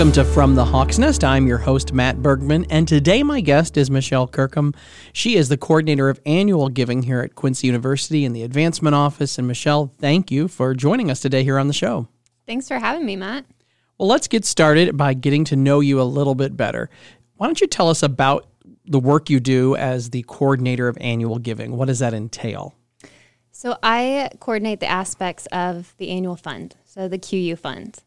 Welcome to From the Hawk's Nest. I'm your host, Matt Bergman, and today my guest is Michelle Kirkham. She is the coordinator of annual giving here at Quincy University in the Advancement Office. And Michelle, thank you for joining us today here on the show. Thanks for having me, Matt. Well, let's get started by getting to know you a little bit better. Why don't you tell us about the work you do as the coordinator of annual giving? What does that entail? So, I coordinate the aspects of the annual fund, so the QU fund.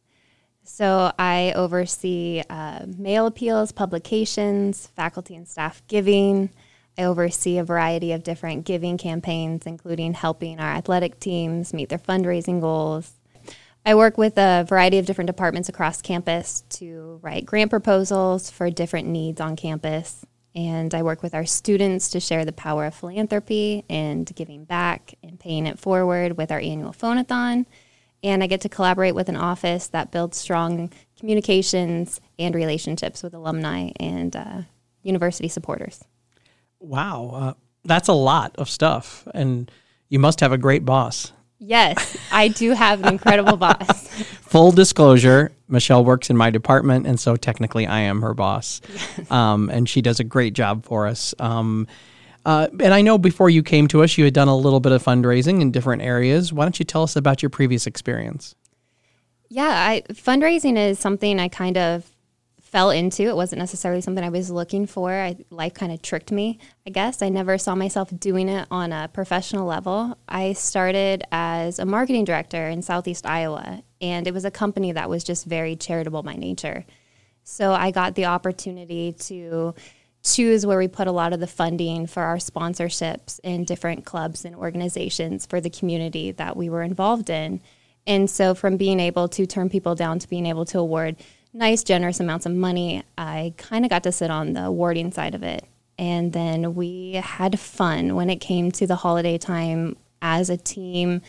So I oversee uh, mail appeals, publications, faculty and staff giving. I oversee a variety of different giving campaigns, including helping our athletic teams meet their fundraising goals. I work with a variety of different departments across campus to write grant proposals for different needs on campus. And I work with our students to share the power of philanthropy and giving back and paying it forward with our annual phonathon and I get to collaborate with an office that builds strong communications and relationships with alumni and uh, university supporters. Wow, uh, that's a lot of stuff, and you must have a great boss. Yes, I do have an incredible boss. Full disclosure: Michelle works in my department, and so technically I am her boss, um, and she does a great job for us. Um, uh, and I know before you came to us, you had done a little bit of fundraising in different areas. Why don't you tell us about your previous experience? Yeah, I, fundraising is something I kind of fell into. It wasn't necessarily something I was looking for. I, life kind of tricked me, I guess. I never saw myself doing it on a professional level. I started as a marketing director in Southeast Iowa, and it was a company that was just very charitable by nature. So I got the opportunity to choose where we put a lot of the funding for our sponsorships in different clubs and organizations for the community that we were involved in. And so, from being able to turn people down to being able to award nice, generous amounts of money, I kind of got to sit on the awarding side of it. And then we had fun when it came to the holiday time as a team,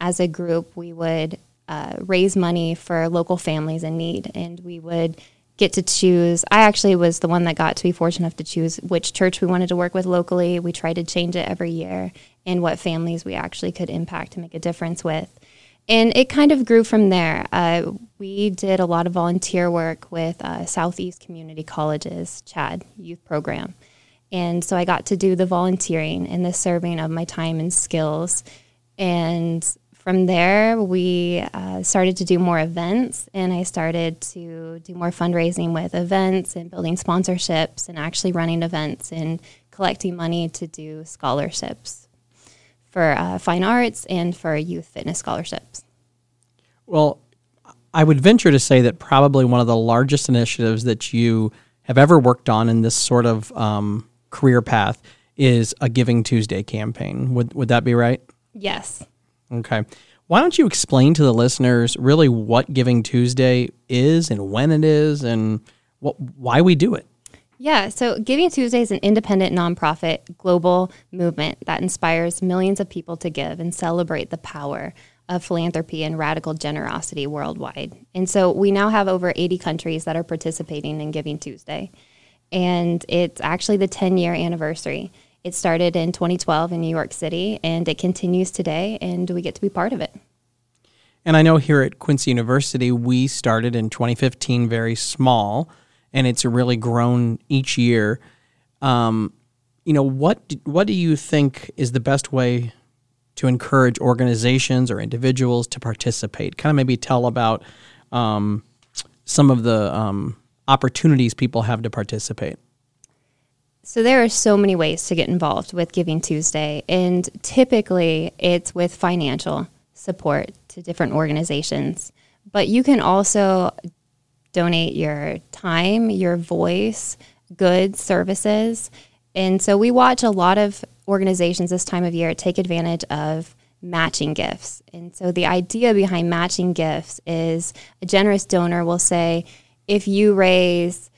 as a group. We would uh, raise money for local families in need, and we would get to choose. I actually was the one that got to be fortunate enough to choose which church we wanted to work with locally. We tried to change it every year and what families we actually could impact and make a difference with. And it kind of grew from there. Uh, we did a lot of volunteer work with uh, Southeast Community Colleges, CHAD youth program. And so I got to do the volunteering and the serving of my time and skills. And from there, we uh, started to do more events, and I started to do more fundraising with events and building sponsorships and actually running events and collecting money to do scholarships for uh, fine arts and for youth fitness scholarships. Well, I would venture to say that probably one of the largest initiatives that you have ever worked on in this sort of um, career path is a Giving Tuesday campaign. Would would that be right? Yes. Okay. Why don't you explain to the listeners really what Giving Tuesday is and when it is and what, why we do it? Yeah, so Giving Tuesday is an independent nonprofit global movement that inspires millions of people to give and celebrate the power of philanthropy and radical generosity worldwide. And so we now have over 80 countries that are participating in Giving Tuesday. And it's actually the 10 year anniversary. It started in 2012 in New York City, and it continues today, and we get to be part of it. And I know here at Quincy University, we started in 2015 very small, and it's really grown each year. Um, you know, what what do you think is the best way to encourage organizations or individuals to participate? Kind of maybe tell about um, some of the um, opportunities people have to participate. So there are so many ways to get involved with Giving Tuesday, and typically it's with financial support to different organizations. But you can also donate your time, your voice, goods, services. And so we watch a lot of organizations this time of year take advantage of matching gifts. And so the idea behind matching gifts is a generous donor will say, if you raise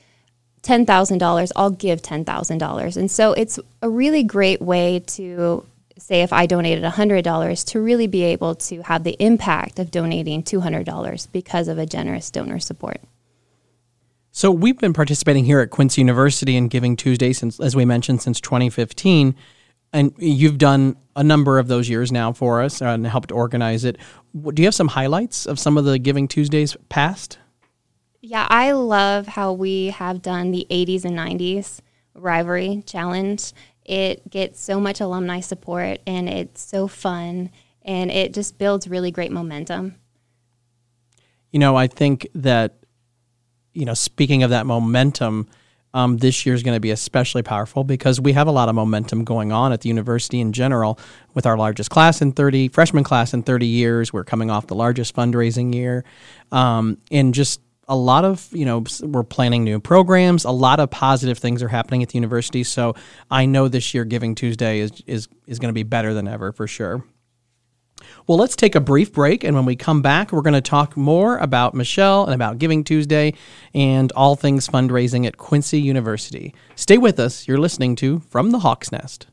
$10,000, I'll give $10,000. And so it's a really great way to say if I donated $100 to really be able to have the impact of donating $200 because of a generous donor support. So we've been participating here at Quincy University in Giving Tuesday since as we mentioned since 2015 and you've done a number of those years now for us and helped organize it. Do you have some highlights of some of the Giving Tuesdays past? Yeah, I love how we have done the 80s and 90s rivalry challenge. It gets so much alumni support and it's so fun and it just builds really great momentum. You know, I think that, you know, speaking of that momentum, um, this year is going to be especially powerful because we have a lot of momentum going on at the university in general with our largest class in 30, freshman class in 30 years. We're coming off the largest fundraising year. Um, and just a lot of, you know, we're planning new programs. A lot of positive things are happening at the university. So I know this year Giving Tuesday is, is, is going to be better than ever for sure. Well, let's take a brief break. And when we come back, we're going to talk more about Michelle and about Giving Tuesday and all things fundraising at Quincy University. Stay with us. You're listening to From the Hawk's Nest.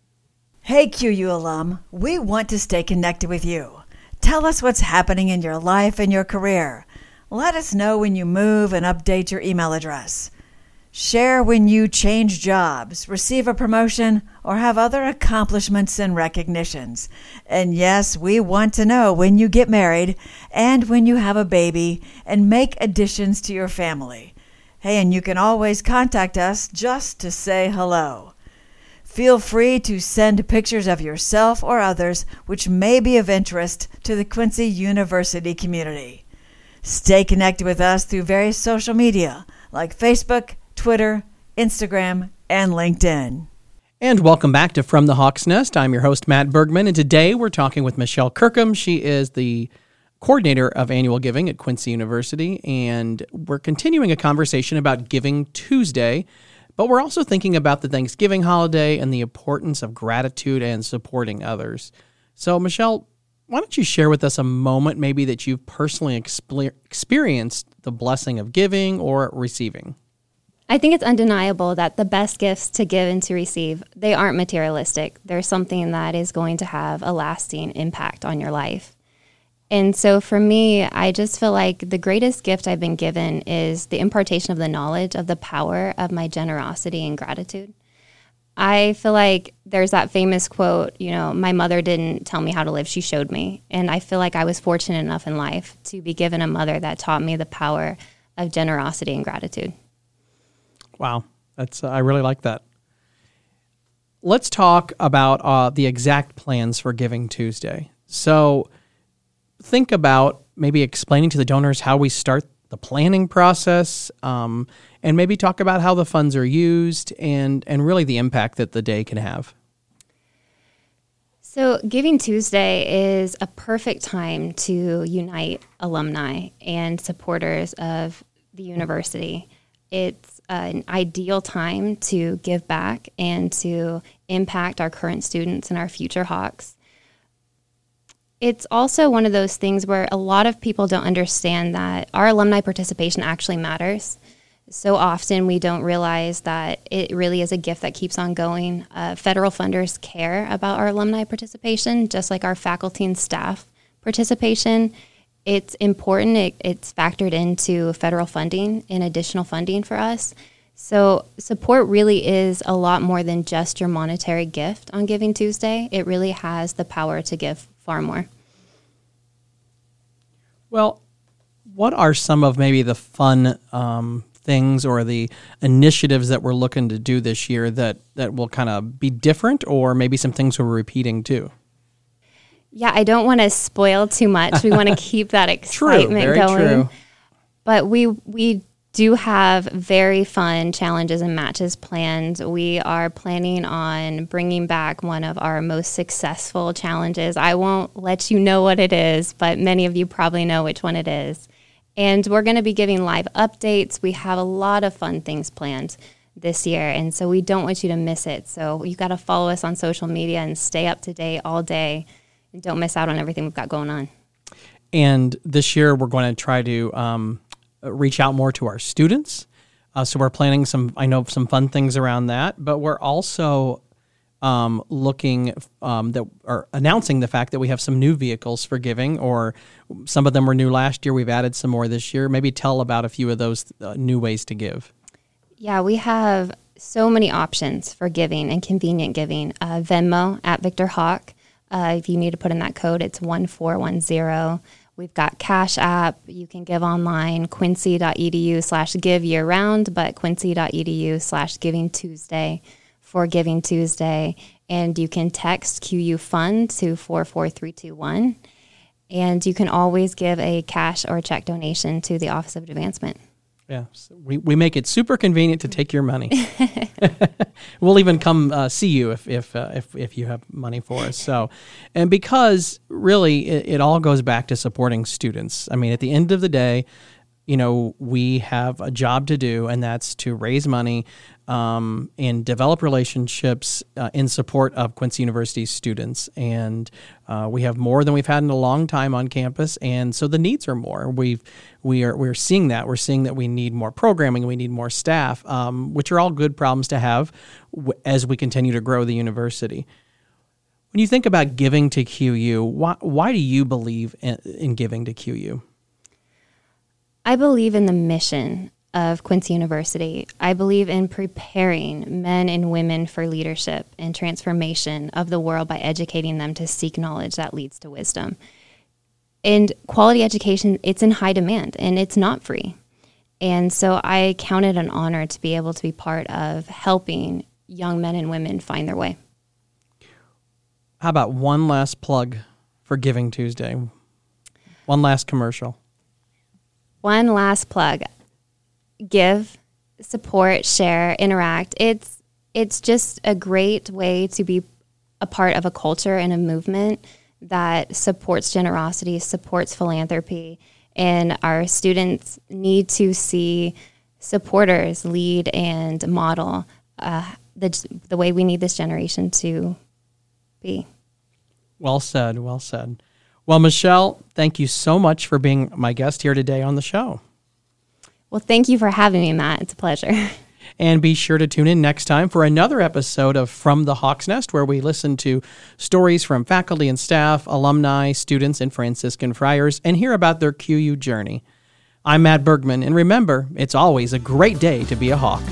Hey, QU alum, we want to stay connected with you. Tell us what's happening in your life and your career. Let us know when you move and update your email address. Share when you change jobs, receive a promotion, or have other accomplishments and recognitions. And yes, we want to know when you get married and when you have a baby and make additions to your family. Hey, and you can always contact us just to say hello. Feel free to send pictures of yourself or others which may be of interest to the Quincy University community. Stay connected with us through various social media like Facebook, Twitter, Instagram, and LinkedIn. And welcome back to From the Hawk's Nest. I'm your host, Matt Bergman, and today we're talking with Michelle Kirkham. She is the coordinator of annual giving at Quincy University, and we're continuing a conversation about Giving Tuesday, but we're also thinking about the Thanksgiving holiday and the importance of gratitude and supporting others. So, Michelle, why don't you share with us a moment maybe that you've personally experienced the blessing of giving or receiving? I think it's undeniable that the best gifts to give and to receive, they aren't materialistic. They're something that is going to have a lasting impact on your life. And so for me, I just feel like the greatest gift I've been given is the impartation of the knowledge of the power of my generosity and gratitude. I feel like there's that famous quote, you know, my mother didn't tell me how to live, she showed me. And I feel like I was fortunate enough in life to be given a mother that taught me the power of generosity and gratitude. Wow, that's uh, I really like that. Let's talk about uh, the exact plans for Giving Tuesday. So, think about maybe explaining to the donors how we start the planning process, um, and maybe talk about how the funds are used and and really the impact that the day can have. So, Giving Tuesday is a perfect time to unite alumni and supporters of the university. It's an ideal time to give back and to impact our current students and our future Hawks. It's also one of those things where a lot of people don't understand that our alumni participation actually matters. So often we don't realize that it really is a gift that keeps on going. Uh, federal funders care about our alumni participation, just like our faculty and staff participation it's important. It, it's factored into federal funding and additional funding for us. So, support really is a lot more than just your monetary gift on Giving Tuesday. It really has the power to give far more. Well, what are some of maybe the fun um, things or the initiatives that we're looking to do this year that, that will kind of be different, or maybe some things we're repeating too? Yeah, I don't want to spoil too much. We want to keep that excitement true, going. True. But we we do have very fun challenges and matches planned. We are planning on bringing back one of our most successful challenges. I won't let you know what it is, but many of you probably know which one it is. And we're going to be giving live updates. We have a lot of fun things planned this year, and so we don't want you to miss it. So you got to follow us on social media and stay up to date all day and don't miss out on everything we've got going on. And this year, we're going to try to um, reach out more to our students. Uh, so we're planning some, I know, some fun things around that, but we're also um, looking um, that are announcing the fact that we have some new vehicles for giving, or some of them were new last year. We've added some more this year. Maybe tell about a few of those uh, new ways to give. Yeah, we have so many options for giving and convenient giving. Uh, Venmo at Victor Hawk. Uh, if you need to put in that code, it's 1410. We've got Cash App. You can give online, quincy.edu slash give year round, but quincy.edu slash giving Tuesday for Giving Tuesday. And you can text QU Fund to 44321. And you can always give a cash or check donation to the Office of Advancement. Yeah, so we, we make it super convenient to take your money. we'll even come uh, see you if if, uh, if if you have money for us. So, and because really it, it all goes back to supporting students. I mean, at the end of the day, you know, we have a job to do, and that's to raise money um, and develop relationships uh, in support of Quincy University's students. And uh, we have more than we've had in a long time on campus, and so the needs are more. We've we are we're seeing that. We're seeing that we need more programming, we need more staff, um, which are all good problems to have as we continue to grow the university. When you think about giving to QU, why, why do you believe in, in giving to QU? I believe in the mission of Quincy University. I believe in preparing men and women for leadership and transformation of the world by educating them to seek knowledge that leads to wisdom. And quality education, it's in high demand and it's not free. And so I count it an honor to be able to be part of helping young men and women find their way. How about one last plug for Giving Tuesday? One last commercial. One last plug. Give, support, share, interact. It's it's just a great way to be a part of a culture and a movement that supports generosity, supports philanthropy, and our students need to see supporters lead and model uh, the the way we need this generation to be. Well said. Well said. Well, Michelle, thank you so much for being my guest here today on the show. Well, thank you for having me, Matt. It's a pleasure. And be sure to tune in next time for another episode of From the Hawk's Nest, where we listen to stories from faculty and staff, alumni, students, and Franciscan friars, and hear about their QU journey. I'm Matt Bergman, and remember, it's always a great day to be a hawk.